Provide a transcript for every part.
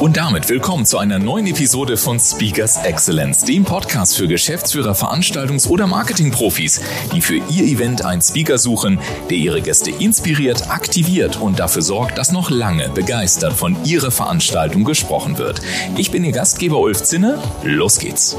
Und damit willkommen zu einer neuen Episode von Speakers Excellence, dem Podcast für Geschäftsführer, Veranstaltungs- oder Marketingprofis, die für ihr Event einen Speaker suchen, der ihre Gäste inspiriert, aktiviert und dafür sorgt, dass noch lange begeistert von ihrer Veranstaltung gesprochen wird. Ich bin Ihr Gastgeber Ulf Zinne. Los geht's.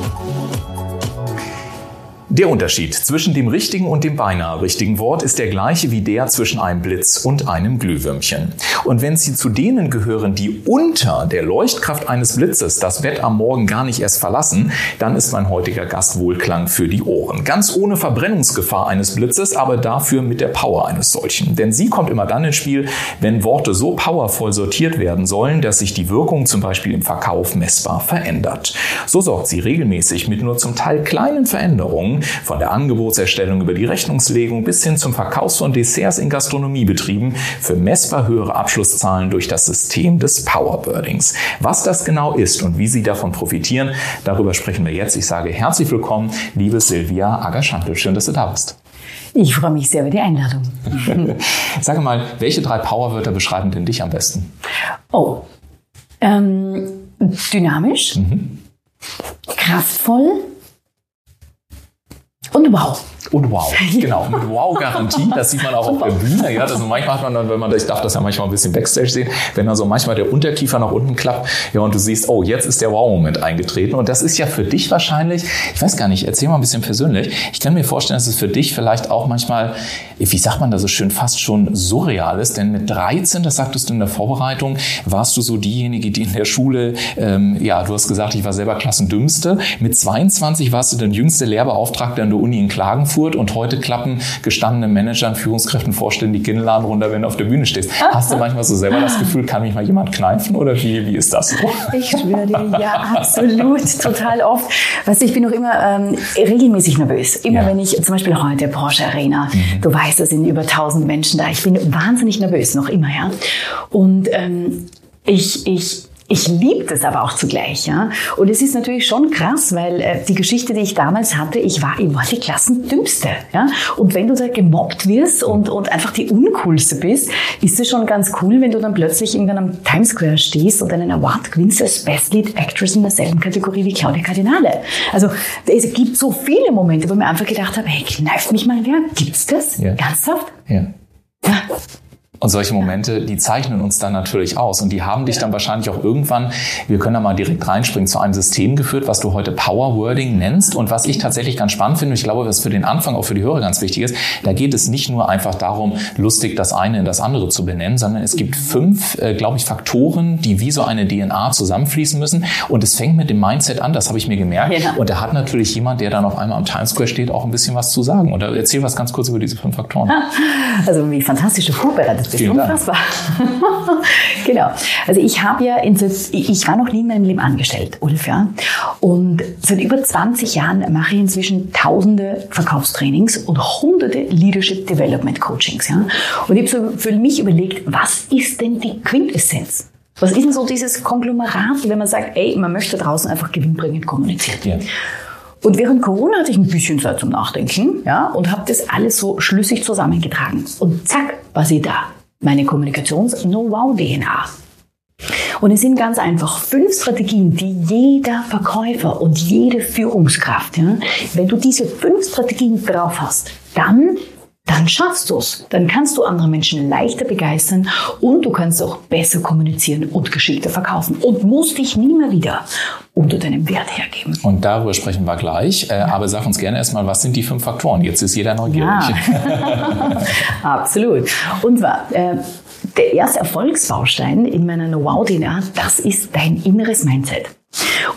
Der Unterschied zwischen dem richtigen und dem beinahe richtigen Wort ist der gleiche wie der zwischen einem Blitz und einem Glühwürmchen. Und wenn Sie zu denen gehören, die unter der Leuchtkraft eines Blitzes das Bett am Morgen gar nicht erst verlassen, dann ist mein heutiger Gast Wohlklang für die Ohren. Ganz ohne Verbrennungsgefahr eines Blitzes, aber dafür mit der Power eines solchen. Denn sie kommt immer dann ins Spiel, wenn Worte so powervoll sortiert werden sollen, dass sich die Wirkung zum Beispiel im Verkauf messbar verändert. So sorgt sie regelmäßig mit nur zum Teil kleinen Veränderungen von der Angebotserstellung über die Rechnungslegung bis hin zum Verkaufs von Desserts in Gastronomiebetrieben für messbar höhere Abschlusszahlen durch das System des Powerbirdings. Was das genau ist und wie Sie davon profitieren, darüber sprechen wir jetzt. Ich sage herzlich willkommen, liebe Silvia Agerschantel. Schön, dass du da bist. Ich freue mich sehr über die Einladung. Sage mal, welche drei Powerwörter beschreiben denn dich am besten? Oh, ähm, dynamisch, mhm. kraftvoll und wow. Und wow, genau, mit Wow-Garantie, das sieht man auch auf der Bühne. Ja, das manchmal hat man dann, wenn man, ich darf das ja manchmal ein bisschen Backstage sehen, wenn dann so manchmal der Unterkiefer nach unten klappt, ja, und du siehst, oh, jetzt ist der Wow-Moment eingetreten. Und das ist ja für dich wahrscheinlich, ich weiß gar nicht, erzähl mal ein bisschen persönlich. Ich kann mir vorstellen, dass es für dich vielleicht auch manchmal, wie sagt man da so schön, fast schon surreal ist. Denn mit 13, das sagtest du in der Vorbereitung, warst du so diejenige, die in der Schule, ähm, ja, du hast gesagt, ich war selber Klassendümmste. Mit 22 warst du der jüngste Lehrbeauftragte an der Uni in Klagenfurt. Frankfurt und heute klappen gestandene Managern, Führungskräften vorstellen, die Kinnladen runter, wenn du auf der Bühne stehst. Hast du manchmal so selber das Gefühl, kann mich mal jemand kneifen oder wie, wie ist das so? Ich schwöre dir, ja, absolut, total oft. Weißt du, ich bin noch immer ähm, regelmäßig nervös. Immer ja. wenn ich, zum Beispiel heute Porsche Arena, mhm. du weißt, es sind über 1000 Menschen da. Ich bin wahnsinnig nervös, noch immer, ja. Und ähm, ich, ich, ich liebe das aber auch zugleich. Ja? Und es ist natürlich schon krass, weil äh, die Geschichte, die ich damals hatte, ich war, war die Klassendümmste. Ja? Und wenn du da gemobbt wirst und, und einfach die Uncoolste bist, ist es schon ganz cool, wenn du dann plötzlich irgendwann am Times Square stehst und einen Award gewinnst als Best Lead Actress in derselben Kategorie wie Claudia Cardinale. Also es gibt so viele Momente, wo ich mir einfach gedacht habe, hey, kneift mich mal wer? Gibt's das? Ja. Ernsthaft? Ja. ja. Und solche Momente, die zeichnen uns dann natürlich aus. Und die haben dich dann wahrscheinlich auch irgendwann, wir können da mal direkt reinspringen, zu einem System geführt, was du heute Power Wording nennst. Und was ich tatsächlich ganz spannend finde, ich glaube, was für den Anfang auch für die Hörer ganz wichtig ist, da geht es nicht nur einfach darum, lustig das eine in das andere zu benennen, sondern es gibt fünf, äh, glaube ich, Faktoren, die wie so eine DNA zusammenfließen müssen. Und es fängt mit dem Mindset an, das habe ich mir gemerkt. Ja. Und da hat natürlich jemand, der dann auf einmal am Times Square steht, auch ein bisschen was zu sagen. Und erzähl was ganz kurz über diese fünf Faktoren. Also wie fantastisch du bist. Vielen Unfassbar. genau. Also ich habe ja, in ich war noch nie in meinem Leben angestellt, Ulf, ja. Und seit über 20 Jahren mache ich inzwischen tausende Verkaufstrainings und hunderte Leadership Development Coachings, ja. Und ich habe so für mich überlegt, was ist denn die Quintessenz? Was ist denn so dieses Konglomerat, wenn man sagt, ey, man möchte draußen einfach gewinnbringend kommunizieren? Ja. Und während Corona hatte ich ein bisschen Zeit zum Nachdenken, ja, und habe das alles so schlüssig zusammengetragen. Und zack, war sie da. Meine Kommunikations-Know-how-DNA. Und es sind ganz einfach fünf Strategien, die jeder Verkäufer und jede Führungskraft, ja, wenn du diese fünf Strategien drauf hast, dann dann schaffst du es. Dann kannst du andere Menschen leichter begeistern und du kannst auch besser kommunizieren und geschickter verkaufen und musst dich nie mehr wieder unter deinem Wert hergeben. Und darüber sprechen wir gleich. Äh, ja. Aber sag uns gerne erstmal, was sind die fünf Faktoren? Jetzt ist jeder neugierig. Ja. Absolut. Und zwar, äh, der erste Erfolgsbaustein in meiner Know-how-DNA, das ist dein inneres Mindset.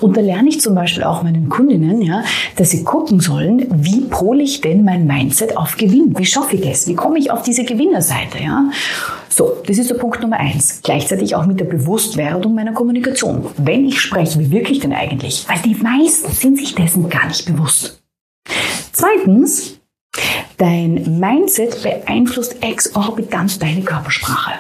Und da lerne ich zum Beispiel auch meinen Kundinnen, ja, dass sie gucken sollen, wie pole ich denn mein Mindset auf Gewinn? Wie schaffe ich das? Wie komme ich auf diese Gewinnerseite? Ja? So, das ist der Punkt Nummer eins. Gleichzeitig auch mit der Bewusstwerdung meiner Kommunikation. Wenn ich spreche, wie wirklich denn eigentlich? Weil die meisten sind sich dessen gar nicht bewusst. Zweitens, dein Mindset beeinflusst exorbitant deine Körpersprache.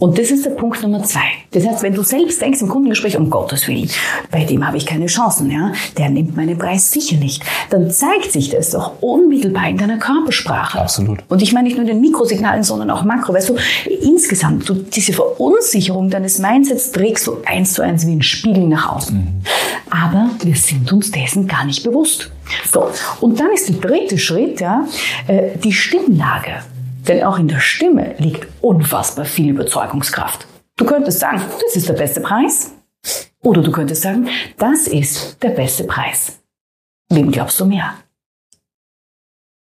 Und das ist der Punkt Nummer zwei. Das heißt, wenn du selbst denkst im Kundengespräch, um Gottes Willen, bei dem habe ich keine Chancen, ja, der nimmt meinen Preis sicher nicht, dann zeigt sich das doch unmittelbar in deiner Körpersprache. Absolut. Und ich meine nicht nur in den Mikrosignalen, sondern auch Makro. Weißt du, insgesamt, du, diese Verunsicherung deines Mindsets trägst du eins zu eins wie ein Spiegel nach außen. Mhm. Aber wir sind uns dessen gar nicht bewusst. So. Und dann ist der dritte Schritt, ja, äh, die Stimmlage. Denn auch in der Stimme liegt unfassbar viel Überzeugungskraft. Du könntest sagen, das ist der beste Preis. Oder du könntest sagen, das ist der beste Preis. Wem glaubst du mehr?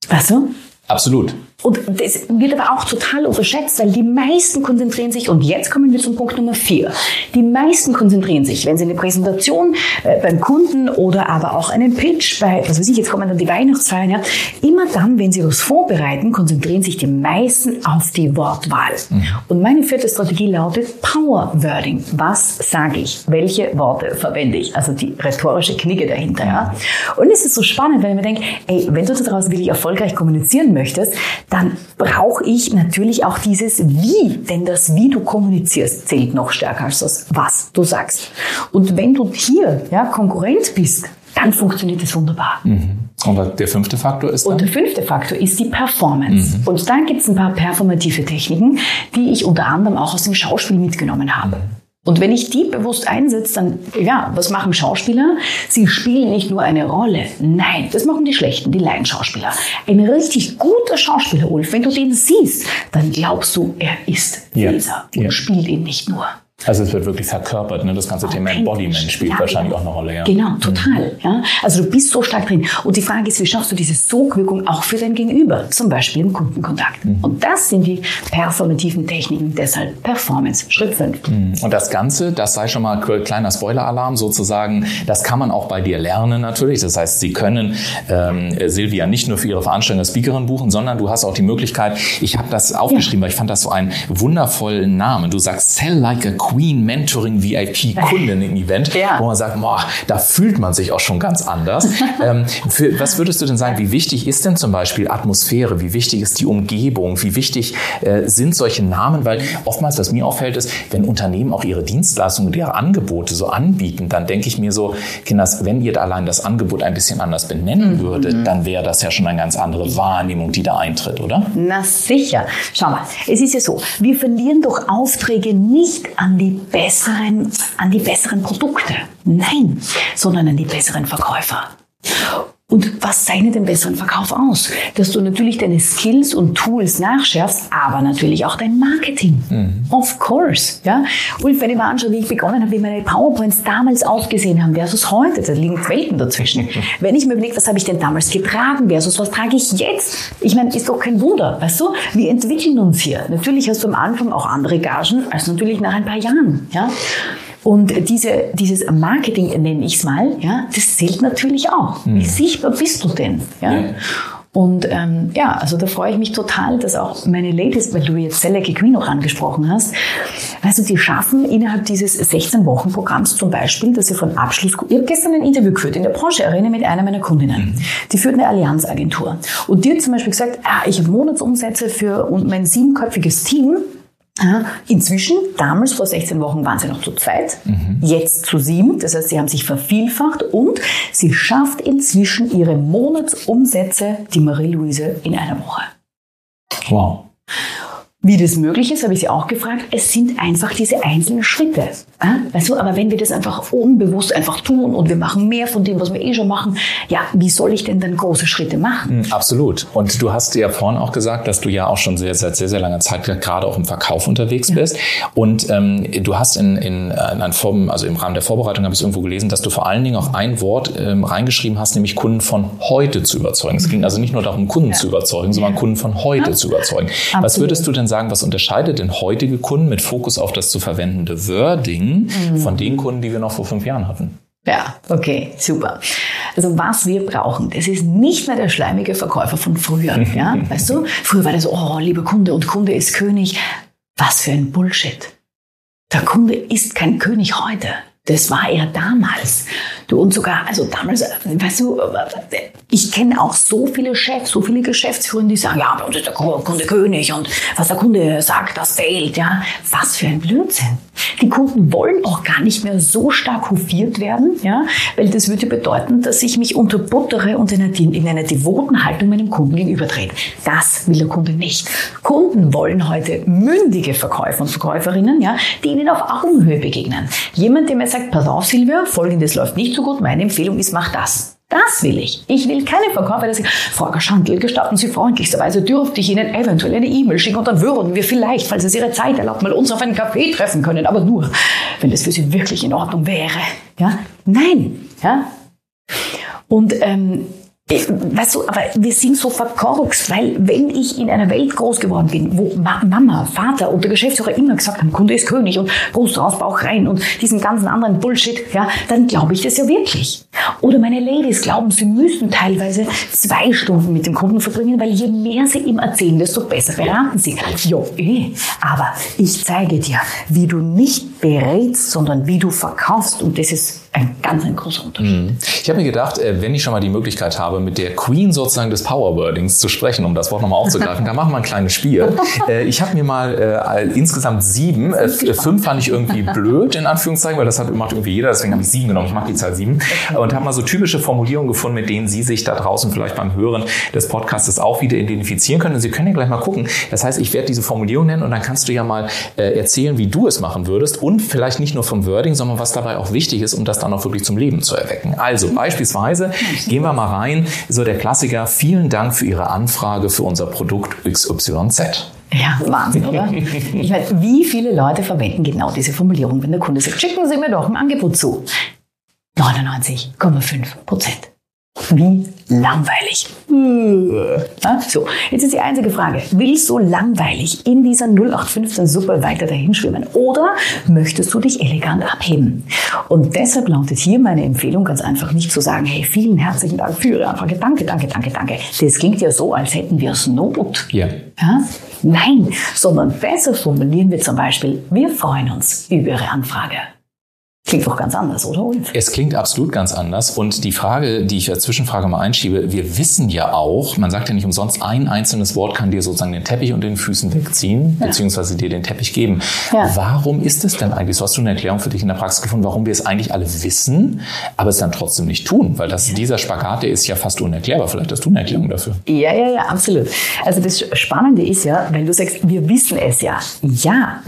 Weißt du? Absolut. Und das wird aber auch total unterschätzt, weil die meisten konzentrieren sich, und jetzt kommen wir zum Punkt Nummer vier. Die meisten konzentrieren sich, wenn sie eine Präsentation äh, beim Kunden oder aber auch einen Pitch bei, was weiß ich, jetzt kommen dann die Weihnachtsfeiern, ja, immer dann, wenn sie was vorbereiten, konzentrieren sich die meisten auf die Wortwahl. Mhm. Und meine vierte Strategie lautet Power Wording. Was sage ich? Welche Worte verwende ich? Also die rhetorische Knigge dahinter, ja. Und es ist so spannend, wenn ich mir denke, ey, wenn du da draußen wirklich erfolgreich kommunizieren möchtest, dann brauche ich natürlich auch dieses Wie. Denn das Wie du kommunizierst zählt noch stärker als das Was du sagst. Und wenn du hier ja, Konkurrent bist, dann funktioniert das wunderbar. Mhm. Und der fünfte Faktor ist dann? Und der fünfte Faktor ist die Performance. Mhm. Und da gibt es ein paar performative Techniken, die ich unter anderem auch aus dem Schauspiel mitgenommen habe. Mhm. Und wenn ich die bewusst einsetze, dann, ja, was machen Schauspieler? Sie spielen nicht nur eine Rolle. Nein, das machen die Schlechten, die Laienschauspieler. Ein richtig guter Schauspieler, Ulf, wenn du den siehst, dann glaubst du, er ist dieser ja. und ja. spielt ihn nicht nur. Also es wird wirklich verkörpert, ne? das ganze Thema Embodiment spielt ja, wahrscheinlich genau. auch eine Rolle. Ja. Genau, mhm. total. Mhm. Ja? Also du bist so stark drin. Und die Frage ist, wie schaffst du diese Sogwirkung auch für dein Gegenüber, zum Beispiel im Kundenkontakt. Mhm. Und das sind die performativen Techniken, deshalb Performance, Schritt 5. Mhm. Und das Ganze, das sei schon mal kleiner Spoiler-Alarm sozusagen, das kann man auch bei dir lernen natürlich. Das heißt, Sie können ähm, Silvia nicht nur für ihre Veranstaltung als Speakerin buchen, sondern du hast auch die Möglichkeit, ich habe das aufgeschrieben, ja. weil ich fand das so einen wundervollen Namen. Du sagst, sell like a queen. Queen Mentoring VIP Kundinnen-Event, ja. wo man sagt, boah, da fühlt man sich auch schon ganz anders. ähm, für, was würdest du denn sagen, wie wichtig ist denn zum Beispiel Atmosphäre? Wie wichtig ist die Umgebung? Wie wichtig äh, sind solche Namen? Weil oftmals, was mir auffällt, ist, wenn Unternehmen auch ihre Dienstleistungen und ihre Angebote so anbieten, dann denke ich mir so, Kinders, wenn ihr allein das Angebot ein bisschen anders benennen mhm. würdet, dann wäre das ja schon eine ganz andere Wahrnehmung, die da eintritt, oder? Na sicher. Schau mal, es ist ja so, wir verlieren doch Aufträge nicht an die die besseren, an die besseren Produkte. Nein, sondern an die besseren Verkäufer. Und was zeichnet den besseren Verkauf aus? Dass du natürlich deine Skills und Tools nachschärfst, aber natürlich auch dein Marketing. Mhm. Of course. Ja? Und wenn ich mir anschaue, wie ich begonnen habe, wie meine PowerPoints damals ausgesehen haben versus heute, da liegen Welten dazwischen. Wenn ich mir überlege, was habe ich denn damals getragen versus was trage ich jetzt? Ich meine, ist doch kein Wunder, weißt du? Wir entwickeln uns hier. Natürlich hast du am Anfang auch andere Gagen als natürlich nach ein paar Jahren. Ja? Und diese, dieses Marketing nenne ich es mal, ja, das zählt natürlich auch. Mhm. Wie sichtbar bist du denn? Ja? ja. Und ähm, ja, also da freue ich mich total, dass auch meine Ladies, weil du jetzt Select auch angesprochen hast, weißt du, die schaffen innerhalb dieses 16-Wochen-Programms zum Beispiel, dass sie von Abschluss, ich habe gestern ein Interview geführt in der Branche-Arena mit einer meiner Kundinnen. Mhm. Die führt eine Allianzagentur. Und die hat zum Beispiel gesagt, ah, ich habe Monatsumsätze für mein siebenköpfiges Team Inzwischen, damals vor 16 Wochen waren sie noch zu zweit, mhm. jetzt zu sieben. Das heißt, sie haben sich vervielfacht und sie schafft inzwischen ihre Monatsumsätze, die Marie-Louise, in einer Woche. Wow. Wie das möglich ist, habe ich sie auch gefragt. Es sind einfach diese einzelnen Schritte. Weißt du, aber wenn wir das einfach unbewusst einfach tun und wir machen mehr von dem, was wir eh schon machen, ja, wie soll ich denn dann große Schritte machen? Hm, absolut. Und du hast ja vorhin auch gesagt, dass du ja auch schon sehr, seit sehr, sehr langer Zeit gerade auch im Verkauf unterwegs ja. bist. Und ähm, du hast in, in, in Form, also im Rahmen der Vorbereitung habe ich es irgendwo gelesen, dass du vor allen Dingen auch ein Wort ähm, reingeschrieben hast, nämlich Kunden von heute zu überzeugen. Es ging also nicht nur darum, Kunden ja. zu überzeugen, sondern ja. Kunden von heute zu überzeugen. Absolut. Was würdest du denn sagen, was unterscheidet denn heutige Kunden mit Fokus auf das zu verwendende Wording mhm. von den Kunden, die wir noch vor fünf Jahren hatten? Ja, okay, super. Also was wir brauchen, das ist nicht mehr der schleimige Verkäufer von früher. Ja, weißt du? Früher war das, oh, lieber Kunde und Kunde ist König. Was für ein Bullshit. Der Kunde ist kein König heute. Das war er damals. Du und sogar, also damals, weißt du, ich kenne auch so viele Chefs, so viele Geschäftsführer, die sagen, ja, bei uns ist der Kunde König und was der Kunde sagt, das zählt, ja. Was für ein Blödsinn. Die Kunden wollen auch gar nicht mehr so stark hofiert werden, ja, weil das würde bedeuten, dass ich mich unterbuttere und in einer, in einer devoten Haltung meinem Kunden gegenüberdrehe. Das will der Kunde nicht. Kunden wollen heute mündige Verkäufer und Verkäuferinnen, ja, die ihnen auf Augenhöhe begegnen. Jemand, der mir sagt, pass auf, Silvia, folgendes läuft nicht so gut, meine Empfehlung ist, mach das. Das will ich. Ich will keine Verkäufer, der sagt, Frau Gaschandl, gestatten Sie freundlichsterweise, dürfte ich Ihnen eventuell eine E-Mail schicken und dann würden wir vielleicht, falls es Ihre Zeit erlaubt, mal uns auf einen Café treffen können, aber nur, wenn das für Sie wirklich in Ordnung wäre. Ja? Nein. Ja? Und ähm, Weißt du, aber wir sind so verkorkst, weil wenn ich in einer Welt groß geworden bin, wo Mama, Vater und der Geschäftsführer immer gesagt haben, Kunde ist König und Brust raus, Bauch rein und diesen ganzen anderen Bullshit, ja, dann glaube ich das ja wirklich. Oder meine Ladies glauben, sie müssen teilweise zwei Stunden mit dem Kunden verbringen, weil je mehr sie ihm erzählen, desto besser beraten sie. Ja, eh. Aber ich zeige dir, wie du nicht berätst, sondern wie du verkaufst und das ist ein ganz ein großer Unterschied. Mhm. Ich habe mir gedacht, äh, wenn ich schon mal die Möglichkeit habe, mit der Queen sozusagen des Powerwordings zu sprechen, um das Wort nochmal aufzugreifen, da machen wir ein kleines Spiel. Äh, ich habe mir mal äh, insgesamt sieben, fünf fand ich irgendwie blöd, in Anführungszeichen, weil das hat, macht irgendwie jeder, deswegen habe ich sieben genommen. Ich mag die Zahl sieben. Und habe mal so typische Formulierungen gefunden, mit denen Sie sich da draußen vielleicht beim Hören des Podcasts auch wieder identifizieren können. Und Sie können ja gleich mal gucken. Das heißt, ich werde diese Formulierung nennen und dann kannst du ja mal äh, erzählen, wie du es machen würdest und vielleicht nicht nur vom Wording, sondern was dabei auch wichtig ist, um das dann auch wirklich zum Leben zu erwecken. Also beispielsweise gehen wir mal rein, so der Klassiker, vielen Dank für Ihre Anfrage für unser Produkt XYZ. Ja, Wahnsinn, oder? Ich meine, wie viele Leute verwenden genau diese Formulierung, wenn der Kunde sagt, schicken Sie mir doch ein Angebot zu. 99,5 Prozent. Wie langweilig. So, jetzt ist die einzige Frage. Willst du langweilig in dieser 0815 Suppe weiter dahin schwimmen oder möchtest du dich elegant abheben? Und deshalb lautet hier meine Empfehlung ganz einfach nicht zu sagen, hey, vielen herzlichen Dank für Ihre Anfrage. Danke, danke, danke, danke. Das klingt ja so, als hätten wir es Not. Ja. ja. Nein, sondern besser formulieren wir zum Beispiel, wir freuen uns über Ihre Anfrage. Klingt doch ganz anders, oder Ulf? Es klingt absolut ganz anders. Und die Frage, die ich als Zwischenfrage mal einschiebe, wir wissen ja auch, man sagt ja nicht umsonst, ein einzelnes Wort kann dir sozusagen den Teppich unter den Füßen wegziehen, ja. beziehungsweise dir den Teppich geben. Ja. Warum ist es denn eigentlich, so hast du eine Erklärung für dich in der Praxis gefunden, warum wir es eigentlich alle wissen, aber es dann trotzdem nicht tun? Weil das, dieser Spagat, der ist ja fast unerklärbar. Vielleicht hast du eine Erklärung dafür. Ja, ja, ja, absolut. Also das Spannende ist ja, wenn du sagst, wir wissen es ja. Ja,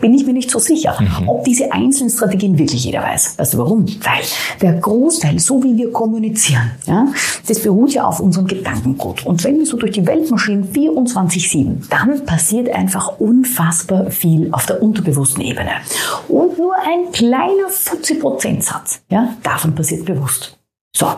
bin ich mir nicht so sicher, mhm. ob diese einzelnen Strategien wirklich jeder weiß. Weißt du warum? Weil der Großteil, so wie wir kommunizieren, ja, das beruht ja auf unserem Gedankengut. Und wenn wir so durch die Welt marschieren, 24-7, dann passiert einfach unfassbar viel auf der unterbewussten Ebene. Und nur ein kleiner 50 Prozentsatz, ja, davon passiert bewusst. So,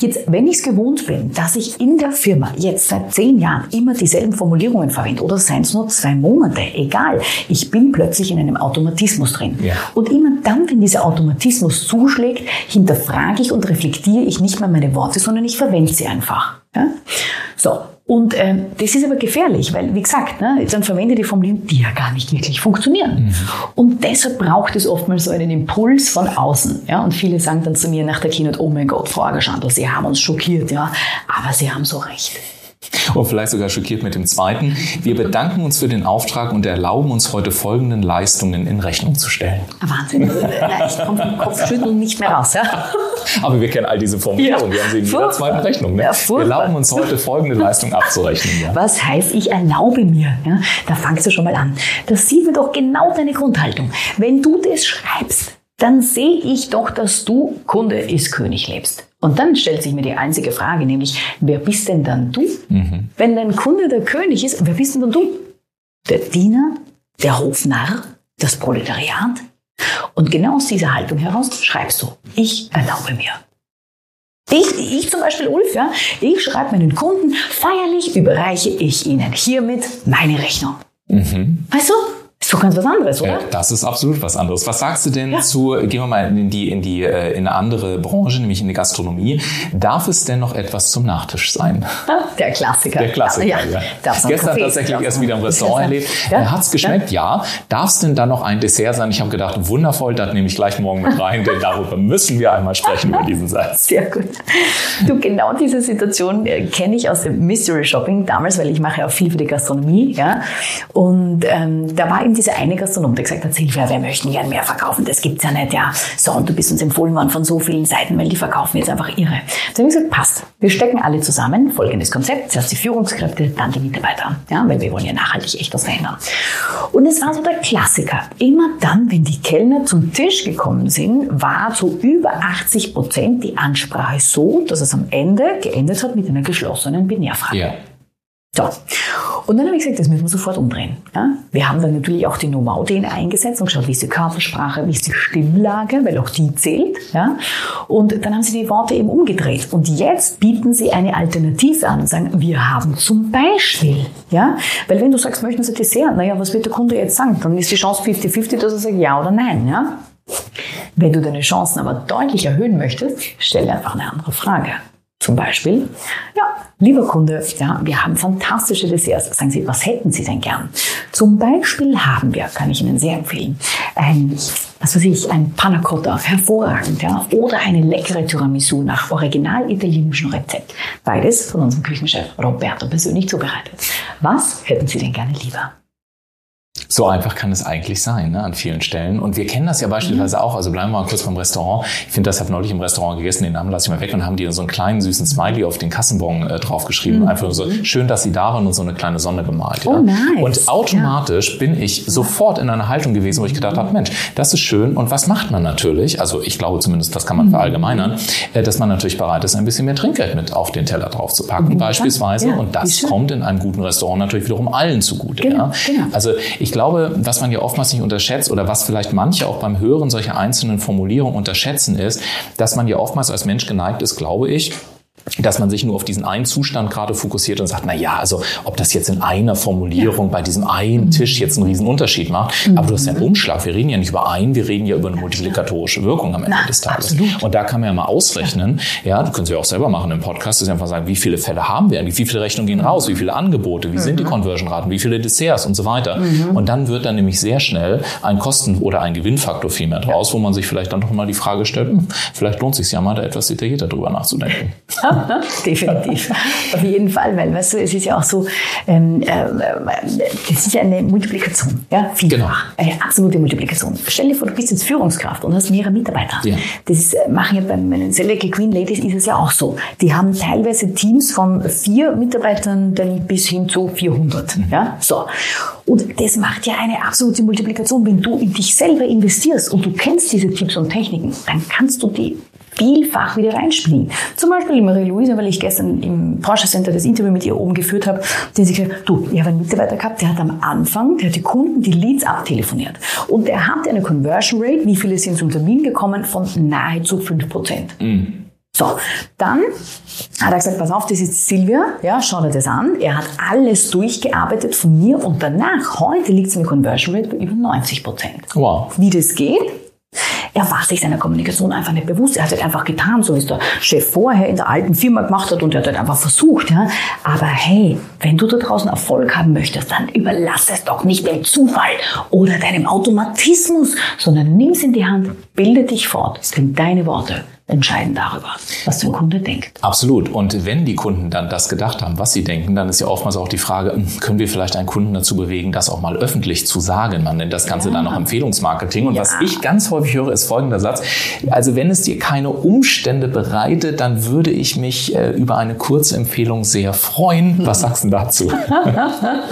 jetzt, wenn ich es gewohnt bin, dass ich in der Firma jetzt seit zehn Jahren immer dieselben Formulierungen verwende oder seien es nur zwei Monate, egal, ich bin plötzlich in einem Automatismus drin. Ja. Und immer dann, wenn dieser Automatismus zuschlägt, hinterfrage ich und reflektiere ich nicht mehr meine Worte, sondern ich verwende sie einfach. Ja? So, und äh, das ist aber gefährlich, weil, wie gesagt, ne, dann verwende die Formulierungen, die ja gar nicht wirklich funktionieren. Mhm. Und deshalb braucht es oftmals so einen Impuls von außen. Ja? Und viele sagen dann zu mir nach der Keynote, oh mein Gott, Frau Agerschandl, Sie haben uns schockiert, ja, aber Sie haben so recht. Und vielleicht sogar schockiert mit dem zweiten. Wir bedanken uns für den Auftrag und erlauben uns heute folgenden Leistungen in Rechnung zu stellen. Wahnsinn. ich komme vom Kopfschütteln nicht mehr raus. Ja? Aber wir kennen all diese Formulierungen. Ja. Wir haben sie in jeder zweiten Rechnung. Ne? Ja, wir erlauben uns heute folgende Leistung abzurechnen. Ja. Was heißt, ich erlaube mir? Da fangst du schon mal an. Das sieht mir doch genau deine Grundhaltung. Wenn du das schreibst, dann sehe ich doch, dass du Kunde ist König lebst. Und dann stellt sich mir die einzige Frage, nämlich, wer bist denn dann du? Mhm. Wenn dein Kunde der König ist, wer bist denn dann du? Der Diener, der Hofnarr, das Proletariat? Und genau aus dieser Haltung heraus schreibst du, ich erlaube mir. Ich, ich zum Beispiel, Ulf, ja, ich schreibe meinen Kunden, feierlich überreiche ich ihnen hiermit meine Rechnung. Mhm. Weißt du, ist doch ganz was anderes, oder? Das ist absolut was anderes. Was sagst du denn ja. zu, gehen wir mal in die, in die, äh, in eine andere Branche, nämlich in die Gastronomie. Darf es denn noch etwas zum Nachtisch sein? Der Klassiker. Der Klassiker, ja. ja. Gestern Kaffee, tatsächlich erst wieder im Restaurant erlebt. Ja? Hat es geschmeckt? Ja. Darf es denn dann noch ein Dessert sein? Ich habe gedacht, wundervoll, das nehme ich gleich morgen mit rein, denn darüber müssen wir einmal sprechen, über diesen Satz. Sehr gut. Du, genau diese Situation äh, kenne ich aus dem Mystery Shopping damals, weil ich mache ja auch viel für die Gastronomie. Ja? Und ähm, da war eben dieser eine Gastronom, der gesagt hat, Silvia, wir möchten gerne mehr verkaufen, das gibt's ja nicht. Ja, so, und du bist uns empfohlen worden von so vielen Seiten, weil die verkaufen jetzt einfach irre. Dann habe ich gesagt, passt. Wir stecken alle zusammen. Folgendes Konzept. Zuerst die Führungskräfte, dann die Mitarbeiter. Ja, weil wir wollen ja nachhaltig echt was verändern. Und es war so der Klassiker. Immer dann, wenn die Kellner zum Tisch gekommen sind, war so über 80 Prozent die Ansprache so, dass es am Ende geendet hat mit einer geschlossenen Binärfrage. Ja. So. Und dann habe ich gesagt, das müssen wir sofort umdrehen. Ja? Wir haben dann natürlich auch die Know-how-DNA eingesetzt und geschaut, wie ist die Körpersprache, wie ist die Stimmlage, weil auch die zählt. Ja? Und dann haben sie die Worte eben umgedreht. Und jetzt bieten sie eine Alternative an und sagen, wir haben zum Beispiel, ja, weil wenn du sagst, möchten Sie Dessert, naja, was wird der Kunde jetzt sagen? Dann ist die Chance 50-50, dass er sagt ja oder nein. Ja? Wenn du deine Chancen aber deutlich erhöhen möchtest, stelle einfach eine andere Frage. Zum Beispiel, ja, lieber Kunde, ja, wir haben fantastische Desserts. Sagen Sie, was hätten Sie denn gern? Zum Beispiel haben wir, kann ich Ihnen sehr empfehlen, ein, was weiß ich, ein Panna Cotta, hervorragend, ja, oder eine leckere Tiramisu nach original italienischem Rezept. Beides von unserem Küchenchef Roberto persönlich zubereitet. Was hätten Sie denn gerne lieber? So einfach kann es eigentlich sein, ne, an vielen Stellen. Und wir kennen das ja beispielsweise mhm. auch. Also bleiben wir mal kurz beim Restaurant. Ich finde, das habe neulich im Restaurant gegessen, den Namen lasse ich mal weg und haben die so einen kleinen süßen Smiley auf den Kassenbon äh, draufgeschrieben. Mhm. Einfach so, schön, dass sie da waren und so eine kleine Sonne gemalt. Ja. Oh, nice. Und automatisch ja. bin ich sofort in einer Haltung gewesen, wo ich gedacht habe, Mensch, das ist schön. Und was macht man natürlich? Also ich glaube zumindest, das kann man mhm. verallgemeinern, äh, dass man natürlich bereit ist, ein bisschen mehr Trinkgeld mit auf den Teller drauf zu packen, beispielsweise. Ja, und das kommt in einem guten Restaurant natürlich wiederum allen zugute. Genau, ja. Genau. Also ich glaube, was man ja oftmals nicht unterschätzt oder was vielleicht manche auch beim Hören solcher einzelnen Formulierungen unterschätzen ist, dass man ja oftmals als Mensch geneigt ist, glaube ich, dass man sich nur auf diesen einen Zustand gerade fokussiert und sagt, na ja, also ob das jetzt in einer Formulierung ja. bei diesem einen mhm. Tisch jetzt einen riesen Unterschied macht, mhm. aber du hast ja einen Umschlag. Wir reden ja nicht über einen, wir reden ja über eine multiplikatorische Wirkung am Ende na, des Tages. Absolut. Und da kann man ja mal ausrechnen, ja, du kannst ja auch selber machen im Podcast, dass einfach sagen, wie viele Fälle haben wir, wie viele Rechnungen gehen raus, wie viele Angebote, wie mhm. sind die mhm. Conversion-Raten, wie viele Desserts und so weiter. Mhm. Und dann wird dann nämlich sehr schnell ein Kosten- oder ein Gewinnfaktor viel mehr draus, ja. wo man sich vielleicht dann noch mal die Frage stellt, hm, vielleicht lohnt es sich ja mal da etwas detaillierter drüber nachzudenken. Definitiv. Auf jeden Fall, weil, weißt du, es ist ja auch so, ähm, äh, das ist ja eine Multiplikation, ja, vielfach. Genau. Eine absolute Multiplikation. Stell dir vor, du bist jetzt Führungskraft und hast mehrere Mitarbeiter. Ja. Das ist, machen ja bei meinen Select Queen Ladies ist es ja auch so. Die haben teilweise Teams von vier Mitarbeitern dann bis hin zu 400, mhm. ja, so. Und das macht ja eine absolute Multiplikation. Wenn du in dich selber investierst und du kennst diese Tipps und Techniken, dann kannst du die vielfach wieder reinspielen. Zum Beispiel die Marie-Louise, weil ich gestern im Porsche Center das Interview mit ihr oben geführt habe, die sie gesagt du, ich habe einen Mitarbeiter gehabt, der hat am Anfang, der hat die Kunden die Leads abtelefoniert. Und er hat eine Conversion Rate, wie viele sind zum Termin gekommen, von nahezu 5 Prozent. Mhm. So, dann hat er gesagt, pass auf, das ist Silvia, ja, schau dir das an. Er hat alles durchgearbeitet von mir und danach, heute liegt seine Conversion Rate bei über 90 Prozent. Wow. Wie das geht, er war sich seiner Kommunikation einfach nicht bewusst. Er hat halt einfach getan, so wie es der Chef vorher in der alten Firma gemacht hat und er hat halt einfach versucht. Ja. Aber hey, wenn du da draußen Erfolg haben möchtest, dann überlass es doch nicht dem Zufall oder deinem Automatismus, sondern nimm es in die Hand, bilde dich fort, denn deine Worte entscheiden darüber, was der Kunde denkt. Absolut. Und wenn die Kunden dann das gedacht haben, was sie denken, dann ist ja oftmals auch die Frage, hm, können wir vielleicht einen Kunden dazu bewegen, das auch mal öffentlich zu sagen? Man nennt das Ganze ja. dann auch Empfehlungsmarketing. Und ja. was ich ganz häufig höre, ist folgender Satz. Also wenn es dir keine Umstände bereitet, dann würde ich mich äh, über eine kurze Empfehlung sehr freuen. Was sagst du dazu? ah,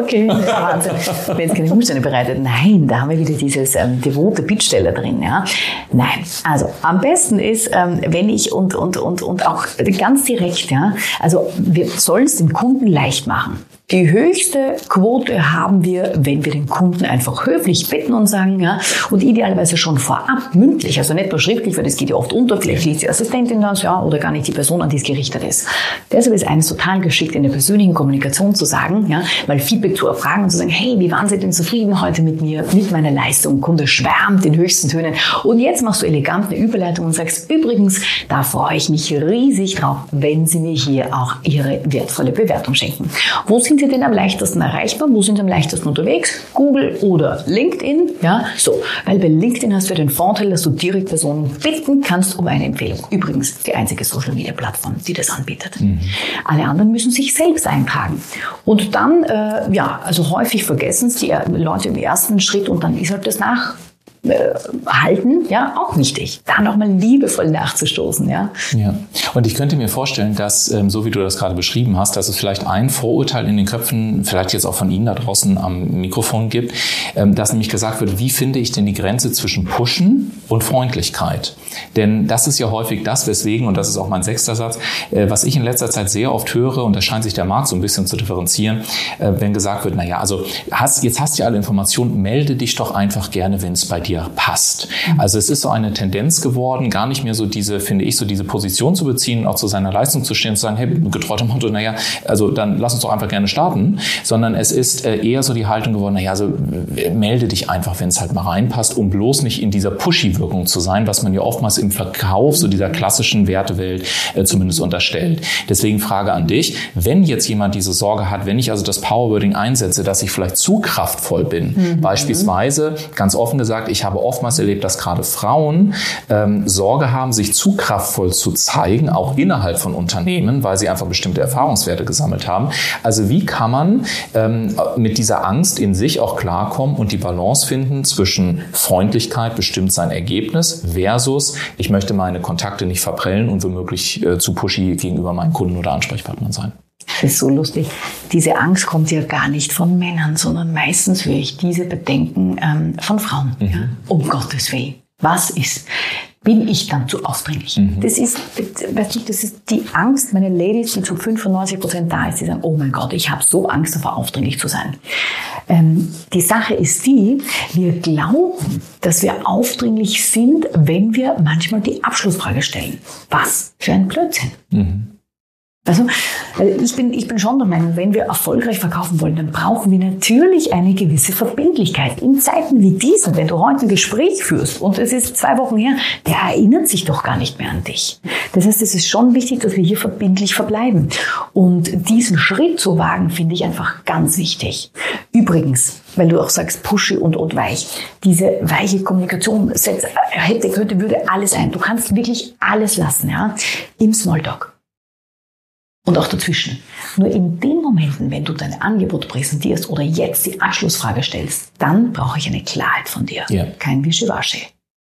okay. Wahnsinn. Wenn es keine Umstände bereitet, nein, da haben wir wieder dieses ähm, devote Bittsteller drin. Ja? Nein, also am besten ist, ähm, wenn ich und, und, und, und auch ganz direkt, ja, also wir sollen es dem Kunden leicht machen. Die höchste Quote haben wir, wenn wir den Kunden einfach höflich bitten und sagen, ja, und idealerweise schon vorab mündlich, also nicht nur schriftlich, weil das geht ja oft unter, vielleicht liest die Assistentin das, ja, oder gar nicht die Person, an die es gerichtet ist. Deshalb ist eines total geschickt, in der persönlichen Kommunikation zu sagen, ja, mal Feedback zu erfragen und zu sagen, hey, wie waren Sie denn zufrieden heute mit mir, mit meiner Leistung? Kunde schwärmt in höchsten Tönen. Und jetzt machst du elegant eine Überleitung und sagst, übrigens, da freue ich mich riesig drauf, wenn Sie mir hier auch Ihre wertvolle Bewertung schenken. Wo sind Sie denn am leichtesten erreichbar? Wo sind Sie am leichtesten unterwegs? Google oder LinkedIn? Ja, so. Weil bei LinkedIn hast du den Vorteil, dass du direkt Personen bitten kannst um eine Empfehlung. Übrigens die einzige Social Media Plattform, die das anbietet. Mhm. Alle anderen müssen sich selbst eintragen. Und dann, äh, ja, also häufig vergessen es die Leute im ersten Schritt und dann ist halt das nach äh, halten, ja, auch wichtig. Da nochmal liebevoll nachzustoßen, ja. Ja. Und ich könnte mir vorstellen, dass, ähm, so wie du das gerade beschrieben hast, dass es vielleicht ein Vorurteil in den Köpfen, vielleicht jetzt auch von Ihnen da draußen am Mikrofon gibt, ähm, dass nämlich gesagt wird, wie finde ich denn die Grenze zwischen Pushen und Freundlichkeit? Denn das ist ja häufig das, weswegen, und das ist auch mein sechster Satz, äh, was ich in letzter Zeit sehr oft höre, und da scheint sich der Markt so ein bisschen zu differenzieren, äh, wenn gesagt wird, na ja, also hast, jetzt hast du ja alle Informationen, melde dich doch einfach gerne, wenn es bei dir passt. Also es ist so eine Tendenz geworden, gar nicht mehr so diese, finde ich, so diese Position zu beziehen, auch zu seiner Leistung zu stehen zu sagen, hey, getreuter Motto, naja, also dann lass uns doch einfach gerne starten, sondern es ist äh, eher so die Haltung geworden, naja, also äh, melde dich einfach, wenn es halt mal reinpasst, um bloß nicht in dieser Pushy-Wirkung zu sein, was man ja oftmals im Verkauf so dieser klassischen Wertewelt äh, zumindest unterstellt. Deswegen Frage an dich, wenn jetzt jemand diese Sorge hat, wenn ich also das Powerwording einsetze, dass ich vielleicht zu kraftvoll bin, mhm. beispielsweise ganz offen gesagt, ich habe oftmals erlebt, dass gerade Frauen ähm, Sorge haben, sich zu kraftvoll zu zeigen, auch innerhalb von Unternehmen, weil sie einfach bestimmte Erfahrungswerte gesammelt haben. Also wie kann man ähm, mit dieser Angst in sich auch klarkommen und die Balance finden zwischen Freundlichkeit bestimmt sein Ergebnis versus ich möchte meine Kontakte nicht verprellen und womöglich äh, zu pushy gegenüber meinen Kunden oder Ansprechpartnern sein. Das ist so lustig. Diese Angst kommt ja gar nicht von Männern, sondern meistens höre ich diese Bedenken ähm, von Frauen. Mhm. Ja? Um Gottes Willen. Was ist? Bin ich dann zu aufdringlich? Mhm. Das ist, weißt du, das ist die Angst, meine Ladies, die zu 95 Prozent da ist, die sagen, oh mein Gott, ich habe so Angst davor, aufdringlich zu sein. Ähm, die Sache ist die, wir glauben, dass wir aufdringlich sind, wenn wir manchmal die Abschlussfrage stellen. Was für ein Blödsinn. Mhm. Also ich bin, ich bin schon der Meinung, wenn wir erfolgreich verkaufen wollen, dann brauchen wir natürlich eine gewisse Verbindlichkeit. In Zeiten wie diesen, wenn du heute ein Gespräch führst und es ist zwei Wochen her, der erinnert sich doch gar nicht mehr an dich. Das heißt, es ist schon wichtig, dass wir hier verbindlich verbleiben. Und diesen Schritt zu wagen, finde ich einfach ganz wichtig. Übrigens, weil du auch sagst, pushy und, und weich. Diese weiche Kommunikation hätte, könnte, würde alles sein. Du kannst wirklich alles lassen, ja, im Smalltalk und auch dazwischen. Nur in den Momenten, wenn du dein Angebot präsentierst oder jetzt die Anschlussfrage stellst, dann brauche ich eine Klarheit von dir. Ja. Kein Wischiwaschi.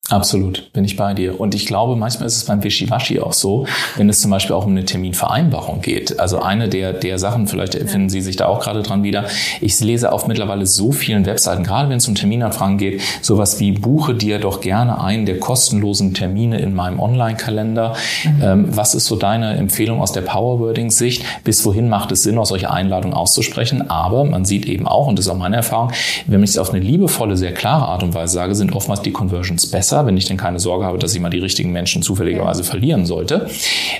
Absolut, bin ich bei dir. Und ich glaube, manchmal ist es beim Wischiwaschi auch so, wenn es zum Beispiel auch um eine Terminvereinbarung geht. Also eine der, der Sachen, vielleicht finden Sie sich da auch gerade dran wieder. Ich lese auf mittlerweile so vielen Webseiten, gerade wenn es um Terminanfragen geht, sowas wie buche dir doch gerne einen der kostenlosen Termine in meinem Online-Kalender. Mhm. Ähm, was ist so deine Empfehlung aus der Powerwording-Sicht? Bis wohin macht es Sinn, auch solche Einladungen auszusprechen? Aber man sieht eben auch, und das ist auch meine Erfahrung, wenn ich es auf eine liebevolle, sehr klare Art und Weise sage, sind oftmals die Conversions besser besser, wenn ich denn keine Sorge habe, dass ich mal die richtigen Menschen zufälligerweise verlieren sollte.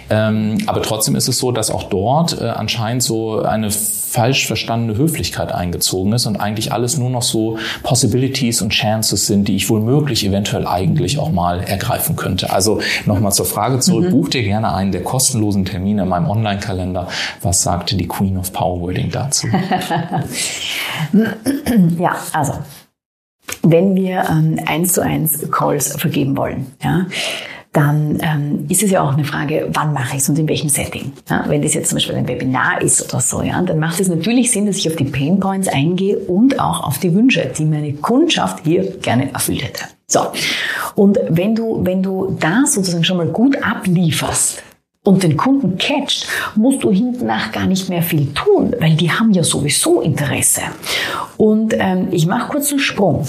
Ähm, aber trotzdem ist es so, dass auch dort äh, anscheinend so eine falsch verstandene Höflichkeit eingezogen ist und eigentlich alles nur noch so Possibilities und Chances sind, die ich wohl möglich eventuell eigentlich auch mal ergreifen könnte. Also nochmal zur Frage zurück, mhm. buch dir gerne einen der kostenlosen Termine in meinem Online-Kalender. Was sagte die Queen of Power Wording dazu? ja, also wenn wir ähm, eins zu eins Calls vergeben wollen, ja, dann ähm, ist es ja auch eine Frage, wann mache ich es und in welchem Setting. Ja, wenn das jetzt zum Beispiel ein Webinar ist oder so, ja, dann macht es natürlich Sinn, dass ich auf die Pain Points eingehe und auch auf die Wünsche, die meine Kundschaft hier gerne erfüllt hätte. So. Und wenn du, wenn du da sozusagen schon mal gut ablieferst, und den Kunden catcht, musst du hinten nach gar nicht mehr viel tun, weil die haben ja sowieso Interesse. Und ähm, ich mache kurz einen Sprung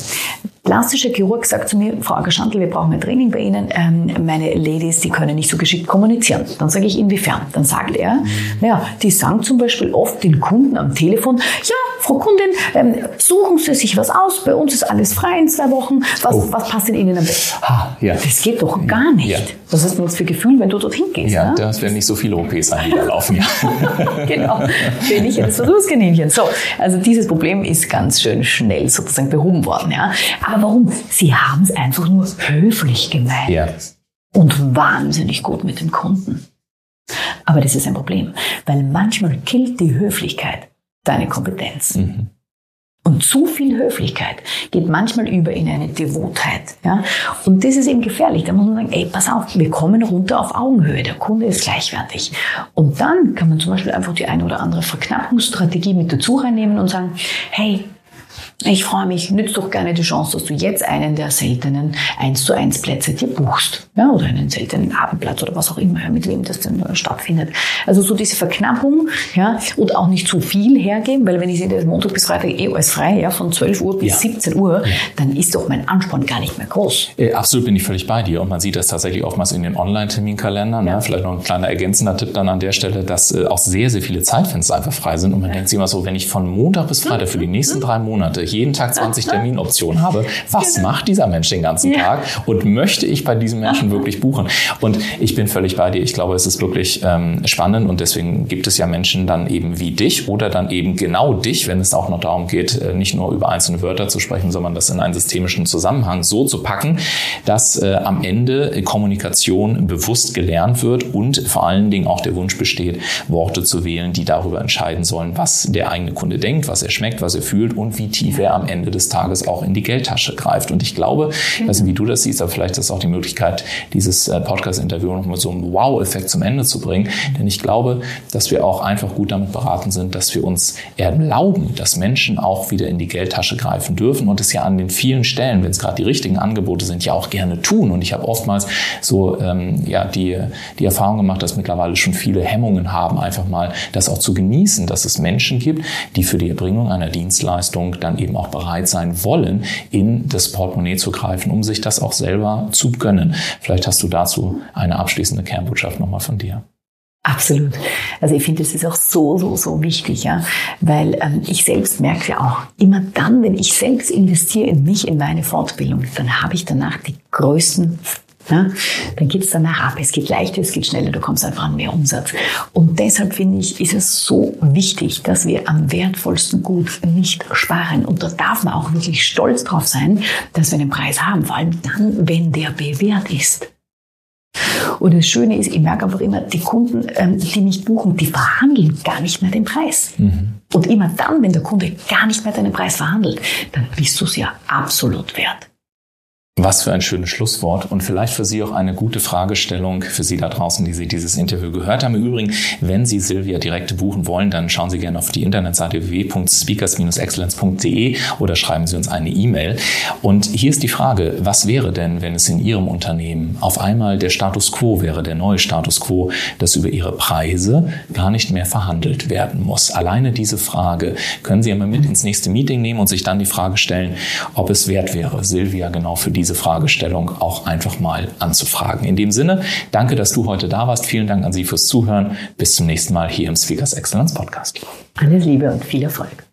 plastischer Chirurg sagt zu mir, Frau Agerschandl, wir brauchen ein Training bei Ihnen. Ähm, meine Ladies, die können nicht so geschickt kommunizieren. Dann sage ich, inwiefern? Dann sagt er, mhm. naja, die sagen zum Beispiel oft den Kunden am Telefon, ja, Frau Kundin, ähm, suchen Sie sich was aus, bei uns ist alles frei in zwei Wochen. Was, oh. was passt denn Ihnen am besten? Ah, ja. Das geht doch gar nicht. Ja. Was hast du jetzt für Gefühl, wenn du dorthin gehst? Ja, ne? das werden nicht so viele OPs die da laufen. Ja. genau. Bin ich das Versuchskaninchen. So, also dieses Problem ist ganz schön schnell sozusagen behoben worden. Ja. Aber warum? Sie haben es einfach nur höflich gemeint. Ja. Und wahnsinnig gut mit dem Kunden. Aber das ist ein Problem, weil manchmal killt die Höflichkeit deine Kompetenz. Mhm. Und zu viel Höflichkeit geht manchmal über in eine Devotheit. Ja? Und das ist eben gefährlich. Da muss man sagen, ey, pass auf, wir kommen runter auf Augenhöhe. Der Kunde ist gleichwertig. Und dann kann man zum Beispiel einfach die eine oder andere Verknappungsstrategie mit dazu reinnehmen und sagen, hey, ich freue mich, nützt doch gerne die Chance, dass du jetzt einen der seltenen 1 zu 1 Plätze dir buchst. Ja, oder einen seltenen Abendplatz oder was auch immer, mit wem das denn stattfindet. Also so diese Verknappung, ja, und auch nicht zu viel hergeben, weil wenn ich sehe, das Montag bis Freitag eh alles frei, ja, von 12 Uhr bis ja. 17 Uhr, ja. dann ist doch mein Ansporn gar nicht mehr groß. Äh, absolut bin ich völlig bei dir. Und man sieht das tatsächlich oftmals in den Online-Terminkalendern. Ja. Ne? Vielleicht noch ein kleiner ergänzender Tipp dann an der Stelle, dass äh, auch sehr, sehr viele Zeitfenster einfach frei sind. Und man denkt sich immer so, wenn ich von Montag bis Freitag für die nächsten drei Monate jeden Tag 20 Terminoptionen habe, was genau. macht dieser Mensch den ganzen ja. Tag und möchte ich bei diesem Menschen wirklich buchen? Und ich bin völlig bei dir. Ich glaube, es ist wirklich ähm, spannend und deswegen gibt es ja Menschen dann eben wie dich oder dann eben genau dich, wenn es auch noch darum geht, äh, nicht nur über einzelne Wörter zu sprechen, sondern das in einen systemischen Zusammenhang so zu packen, dass äh, am Ende Kommunikation bewusst gelernt wird und vor allen Dingen auch der Wunsch besteht, Worte zu wählen, die darüber entscheiden sollen, was der eigene Kunde denkt, was er schmeckt, was er fühlt und wie tief er am Ende des Tages auch in die Geldtasche greift. Und ich glaube, mhm. weiß wie du das siehst, aber vielleicht ist auch die Möglichkeit, dieses äh, Podcast-Interview noch mit so einem Wow-Effekt zum Ende zu bringen. Denn ich glaube, dass wir auch einfach gut damit beraten sind, dass wir uns erlauben, dass Menschen auch wieder in die Geldtasche greifen dürfen und es ja an den vielen Stellen, wenn es gerade die richtigen Angebote sind, ja auch gerne tun. Und ich habe oftmals so ähm, ja die, die Erfahrung gemacht, dass mittlerweile schon viele Hemmungen haben, einfach mal das auch zu genießen, dass es Menschen gibt, die für die Erbringung einer Dienstleistung dann eben auch bereit sein wollen, in das Portemonnaie zu greifen, um sich das auch selber zu gönnen. Vielleicht hast du dazu eine abschließende Kernbotschaft nochmal von dir. Absolut. Also ich finde, das ist auch so, so, so wichtig, ja, weil ähm, ich selbst merke ja auch, immer dann, wenn ich selbst investiere in mich, in meine Fortbildung, dann habe ich danach die größten ja, dann geht es danach ab. Es geht leichter, es geht schneller, du kommst einfach an mehr Umsatz. Und deshalb finde ich, ist es so wichtig, dass wir am wertvollsten Gut nicht sparen. Und da darf man auch wirklich stolz drauf sein, dass wir einen Preis haben, vor allem dann, wenn der bewährt ist. Und das Schöne ist, ich merke einfach immer, die Kunden, ähm, die mich buchen, die verhandeln gar nicht mehr den Preis. Mhm. Und immer dann, wenn der Kunde gar nicht mehr deinen Preis verhandelt, dann bist du es ja absolut wert. Was für ein schönes Schlusswort und vielleicht für Sie auch eine gute Fragestellung für Sie da draußen, die Sie dieses Interview gehört haben. Im Übrigen, wenn Sie Silvia direkt buchen wollen, dann schauen Sie gerne auf die Internetseite www.speakers-excellence.de oder schreiben Sie uns eine E-Mail. Und hier ist die Frage, was wäre denn, wenn es in Ihrem Unternehmen auf einmal der Status quo wäre, der neue Status quo, dass über Ihre Preise gar nicht mehr verhandelt werden muss? Alleine diese Frage können Sie einmal mit ins nächste Meeting nehmen und sich dann die Frage stellen, ob es wert wäre, Silvia genau für diese diese Fragestellung auch einfach mal anzufragen. In dem Sinne, danke, dass du heute da warst. Vielen Dank an Sie fürs Zuhören. Bis zum nächsten Mal hier im Speakers Excellence Podcast. Alles Liebe und viel Erfolg.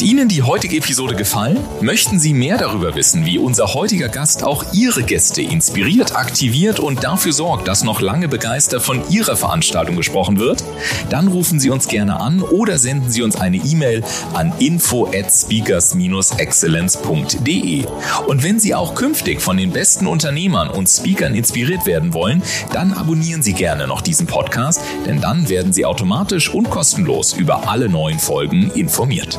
Hat Ihnen die heutige Episode gefallen? Möchten Sie mehr darüber wissen, wie unser heutiger Gast auch Ihre Gäste inspiriert, aktiviert und dafür sorgt, dass noch lange begeistert von Ihrer Veranstaltung gesprochen wird? Dann rufen Sie uns gerne an oder senden Sie uns eine E-Mail an info at speakers-excellence.de. Und wenn Sie auch künftig von den besten Unternehmern und Speakern inspiriert werden wollen, dann abonnieren Sie gerne noch diesen Podcast, denn dann werden Sie automatisch und kostenlos über alle neuen Folgen informiert.